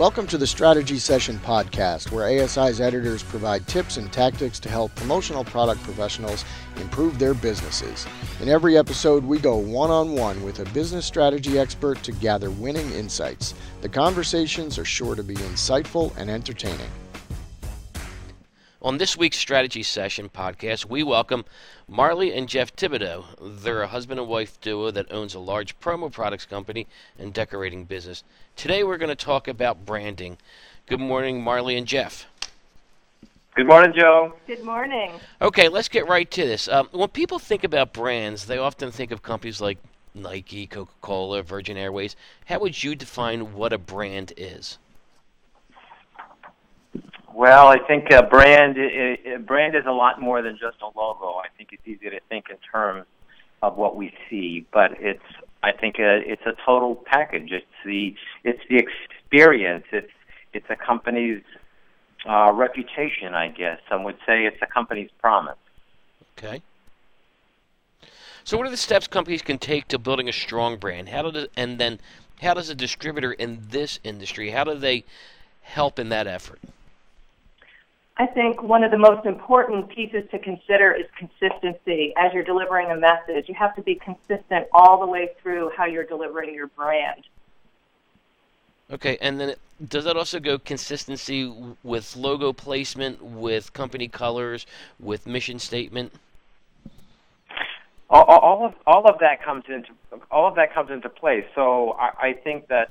Welcome to the Strategy Session podcast, where ASI's editors provide tips and tactics to help promotional product professionals improve their businesses. In every episode, we go one on one with a business strategy expert to gather winning insights. The conversations are sure to be insightful and entertaining. On this week's Strategy Session podcast, we welcome Marley and Jeff Thibodeau. They're a husband and wife duo that owns a large promo products company and decorating business. Today we're going to talk about branding. Good morning, Marley and Jeff. Good morning, Joe. Good morning. Okay, let's get right to this. Um, when people think about brands, they often think of companies like Nike, Coca Cola, Virgin Airways. How would you define what a brand is? Well, I think a brand a brand is a lot more than just a logo. I think it's easy to think in terms of what we see, but it's I think a, uh, it's a total package. It's the it's the experience. It's it's a company's uh, reputation. I guess some would say it's a company's promise. Okay. So, what are the steps companies can take to building a strong brand? How do and then how does a distributor in this industry how do they help in that effort? I think one of the most important pieces to consider is consistency as you're delivering a message. You have to be consistent all the way through how you're delivering your brand. Okay, and then does that also go consistency with logo placement, with company colors, with mission statement? All, all of all of that comes into all of that comes into play. So I, I think that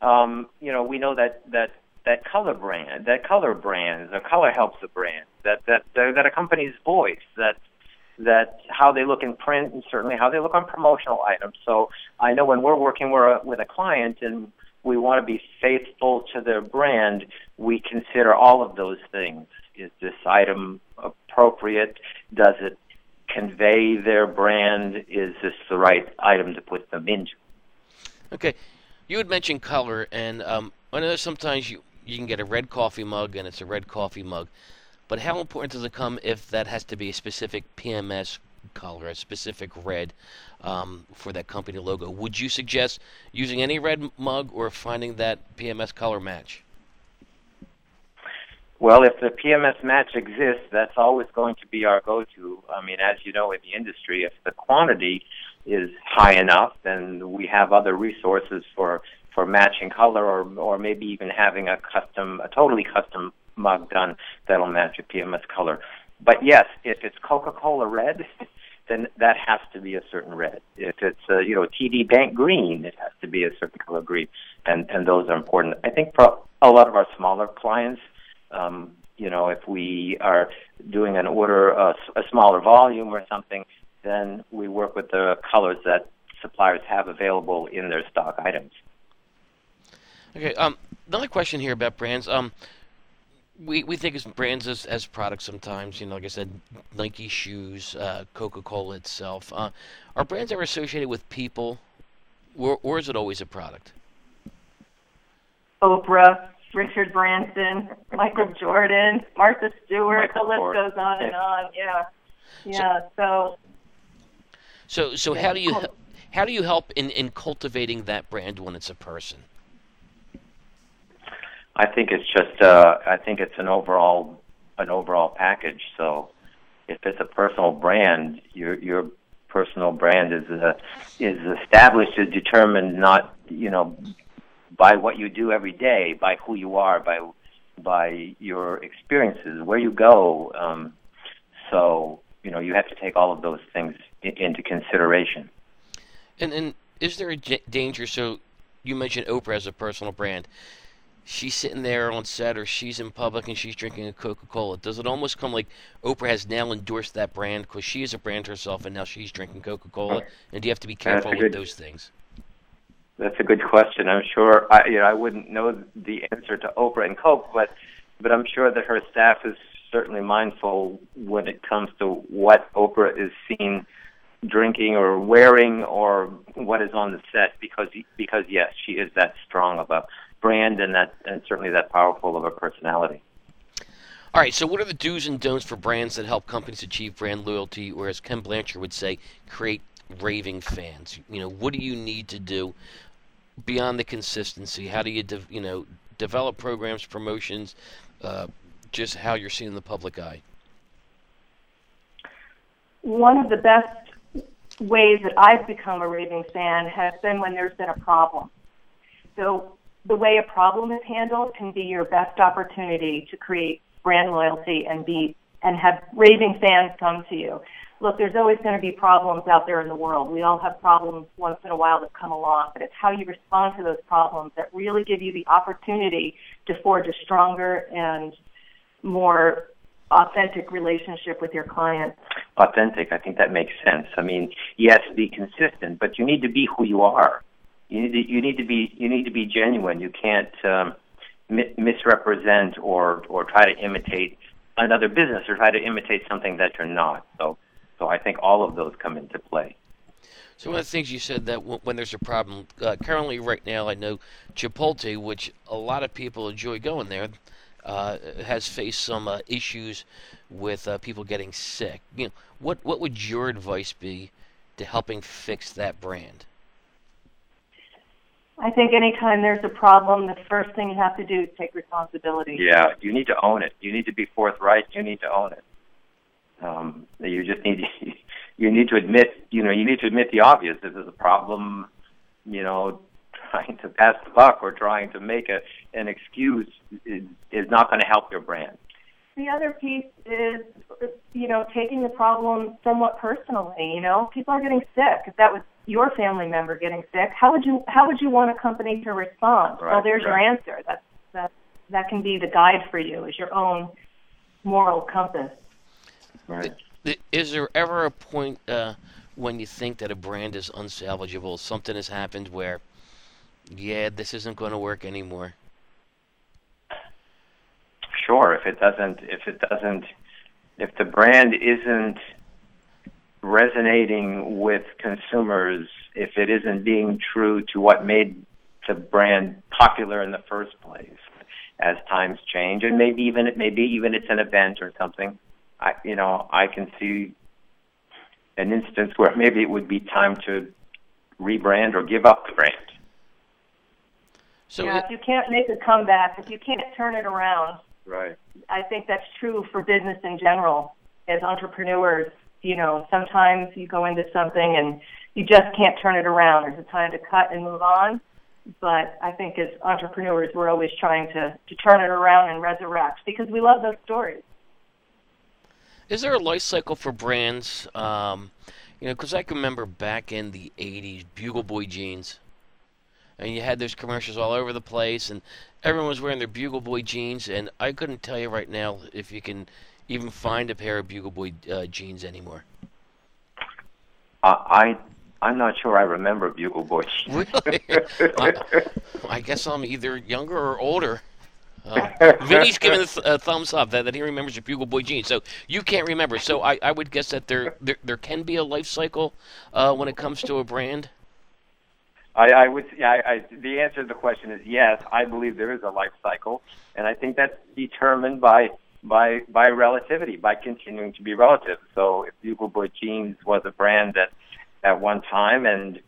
um, you know we know that that that color brand, that color brands, or color helps the brand, that that that a company's voice, that that how they look in print, and certainly how they look on promotional items. So I know when we're working with a client and we want to be faithful to their brand, we consider all of those things. Is this item appropriate? Does it convey their brand? Is this the right item to put them into? Okay, you had mentioned color, and um, I know sometimes you you can get a red coffee mug and it's a red coffee mug. But how important does it come if that has to be a specific PMS color, a specific red um, for that company logo? Would you suggest using any red mug or finding that PMS color match? Well, if the PMS match exists, that's always going to be our go-to. I mean, as you know, in the industry, if the quantity is high enough, then we have other resources for for matching color or or maybe even having a custom a totally custom mug done that'll match a PMS color. But yes, if it's Coca-Cola red, then that has to be a certain red. If it's uh, you know TD Bank green, it has to be a certain color green, and and those are important. I think for a lot of our smaller clients, um, you know, if we are doing an order uh, a smaller volume or something, then we work with the colors that suppliers have available in their stock items. Okay. Um, another question here about brands. Um, we we think of brands as, as products sometimes. You know, like I said, Nike shoes, uh, Coca Cola itself. Uh, are brands ever associated with people, or or is it always a product? Oprah, Richard Branson, Michael Jordan, Martha Stewart. Michael the list goes on and on. Yeah, yeah. So. So so how do you how do you help in, in cultivating that brand when it's a person? I think it's just uh, I think it's an overall an overall package. So if it's a personal brand, your your personal brand is uh, is established is determined not you know by what you do every day, by who you are, by by your experiences, where you go. Um, so you know you have to take all of those things in, into consideration. And and is there a danger? So you mentioned Oprah as a personal brand she's sitting there on set or she's in public and she's drinking a Coca Cola? Does it almost come like Oprah has now endorsed that brand because she is a brand herself and now she's drinking Coca Cola? And do you have to be careful with those things? That's a good question. I'm sure I, you know, I wouldn't know the answer to Oprah and Coke, but but I'm sure that her staff is certainly mindful when it comes to what Oprah is seen drinking or wearing or what is on the set because because yes, she is that strong of a brand and that and certainly that powerful of a personality. All right, so what are the do's and don'ts for brands that help companies achieve brand loyalty, or as Ken Blanchard would say, create raving fans? You know, what do you need to do beyond the consistency? How do you, de- you know, develop programs, promotions, uh, just how you're seeing the public eye? One of the best ways that I've become a raving fan has been when there's been a problem. So the way a problem is handled can be your best opportunity to create brand loyalty and be and have raving fans come to you. Look, there's always going to be problems out there in the world. We all have problems once in a while that come along, but it's how you respond to those problems that really give you the opportunity to forge a stronger and more authentic relationship with your client. Authentic, I think that makes sense. I mean, yes, be consistent, but you need to be who you are. You need to, you need to be you need to be genuine. You can't um, mi- misrepresent or or try to imitate another business or try to imitate something that you're not. So so I think all of those come into play. So one of the things you said that w- when there's a problem, uh, currently right now I know Chipotle, which a lot of people enjoy going there, uh, has faced some uh, issues with uh, people getting sick. You know, what what would your advice be to helping fix that brand? I think anytime there's a problem, the first thing you have to do is take responsibility. Yeah, you need to own it. You need to be forthright. You need to own it. Um, you just need to, you need to admit, you know, you need to admit the obvious. If there's a problem, you know, trying to pass the buck or trying to make a an excuse is, is not going to help your brand. The other piece is, you know, taking the problem somewhat personally. You know, people are getting sick. If that was your family member getting sick, how would you how would you want a company to respond? Right, well, there's your answer. That that that can be the guide for you, is your own moral compass. Right. Is there ever a point uh, when you think that a brand is unsalvageable? Something has happened where, yeah, this isn't going to work anymore. Sure. If it doesn't, if it doesn't, if the brand isn't resonating with consumers, if it isn't being true to what made the brand popular in the first place, as times change, and maybe even maybe even it's an event or something, I you know I can see an instance where maybe it would be time to rebrand or give up the brand. So yeah, it- if you can't make a comeback, if you can't turn it around, Right. I think that's true for business in general. As entrepreneurs, you know, sometimes you go into something and you just can't turn it around. There's a time to cut and move on. But I think as entrepreneurs, we're always trying to, to turn it around and resurrect because we love those stories. Is there a life cycle for brands? Um, you know, because I can remember back in the '80s, Bugle Boy jeans, and you had those commercials all over the place, and everyone was wearing their Bugle Boy jeans, and I couldn't tell you right now if you can even find a pair of Bugle Boy uh, jeans anymore. Uh, I I'm not sure I remember Bugle Boy. Really? I, I guess I'm either younger or older. Uh, Vinny's giving a, th- a thumbs up that, that he remembers the Bugle Boy jeans. So you can't remember. So I, I would guess that there, there there can be a life cycle uh, when it comes to a brand. I, I would. Yeah, I, I, the answer to the question is yes. I believe there is a life cycle, and I think that's determined by by by relativity, by continuing to be relative. So, if Bugle Jeans was a brand that at one time and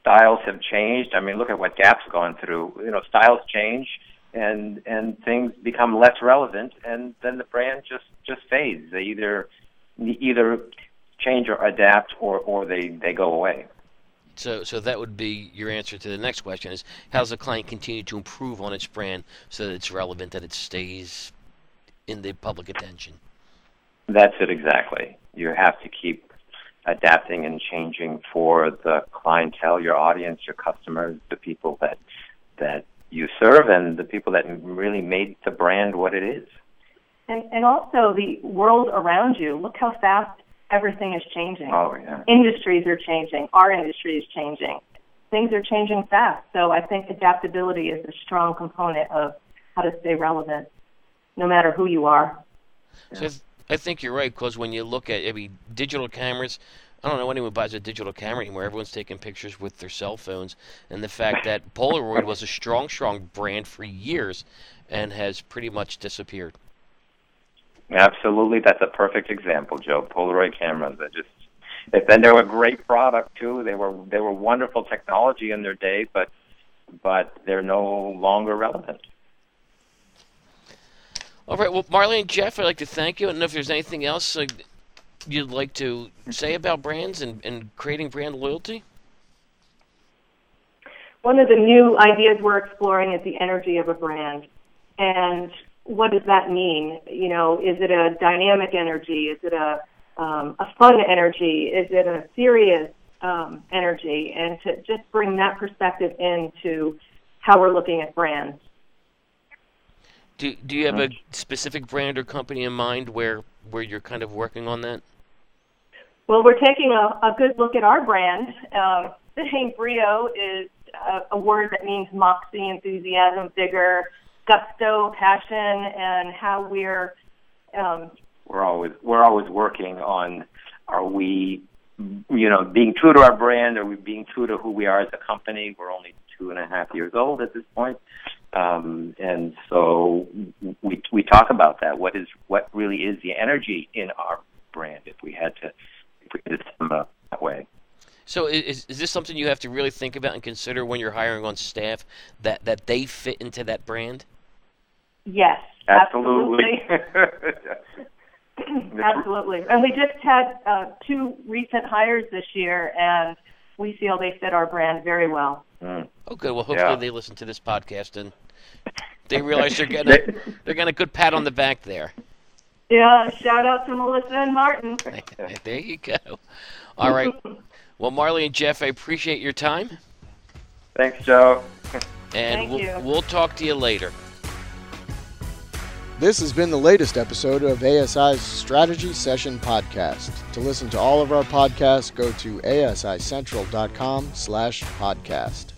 styles have changed. I mean, look at what Gap's gone through. You know, styles change and and things become less relevant, and then the brand just just fades. They either either change or adapt, or or they they go away. So, so that would be your answer to the next question: is how does the client continue to improve on its brand so that it's relevant, that it stays in the public attention? That's it exactly. You have to keep adapting and changing for the clientele, your audience, your customers, the people that that you serve, and the people that really made the brand what it is. And, and also the world around you. Look how fast everything is changing. Oh yeah. Industries are changing. Our industry is changing. Things are changing fast. So I think adaptability is a strong component of how to stay relevant, no matter who you are. So I, th- I think you're right because when you look at I mean, digital cameras, I don't know anyone buys a digital camera anymore. Everyone's taking pictures with their cell phones, and the fact that Polaroid was a strong, strong brand for years, and has pretty much disappeared. Absolutely, that's a perfect example, Joe. Polaroid cameras. They just, if, and they were a great product too. They were they were wonderful technology in their day, but but they're no longer relevant. All right. Well, Marley and Jeff, I'd like to thank you. I don't know if there's anything else uh, you'd like to say about brands and, and creating brand loyalty. One of the new ideas we're exploring is the energy of a brand. And what does that mean? You know, is it a dynamic energy? Is it a um, a fun energy? Is it a serious um, energy? And to just bring that perspective into how we're looking at brands. Do Do you have a specific brand or company in mind where where you're kind of working on that? Well, we're taking a, a good look at our brand. Um, the name Brio is a, a word that means moxie, enthusiasm, vigor, gusto, passion, and how we're um, we're always we're always working on are we you know being true to our brand are we being true to who we are as a company we're only two and a half years old at this point um, and so we we talk about that what is what really is the energy in our brand if we had to if we had to sum it up that way so is, is this something you have to really think about and consider when you're hiring on staff that, that they fit into that brand? Yes, absolutely. Absolutely. absolutely. And we just had uh, two recent hires this year, and we feel they fit our brand very well. Mm. Oh, good. Well, hopefully yeah. they listen to this podcast and they realize they're getting a, they're getting a good pat on the back there. Yeah, shout out to Melissa and Martin. there you go. All right. Well, Marley and Jeff, I appreciate your time. Thanks, Joe. And Thank we'll, you. we'll talk to you later. This has been the latest episode of ASI's Strategy Session Podcast. To listen to all of our podcasts, go to asicentral.com slash podcast.